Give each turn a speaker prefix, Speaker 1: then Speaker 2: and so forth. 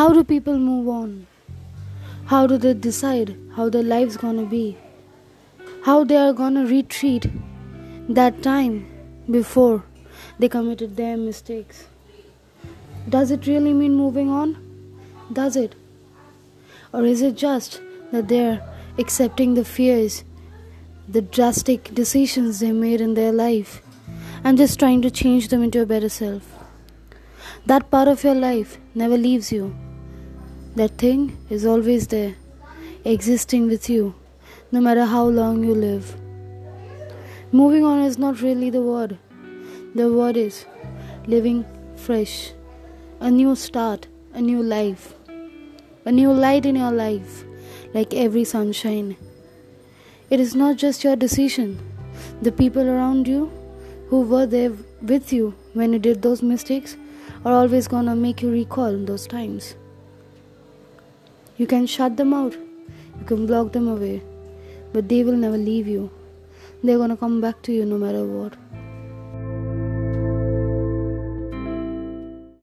Speaker 1: How do people move on? How do they decide how their life's gonna be? How they are gonna retreat that time before they committed their mistakes? Does it really mean moving on? Does it? Or is it just that they're accepting the fears, the drastic decisions they made in their life, and just trying to change them into a better self? That part of your life never leaves you. That thing is always there, existing with you, no matter how long you live. Moving on is not really the word. The word is living fresh, a new start, a new life, a new light in your life, like every sunshine. It is not just your decision. The people around you who were there with you when you did those mistakes are always gonna make you recall those times. You can shut them out, you can block them away, but they will never leave you. They're gonna come back to you no matter what.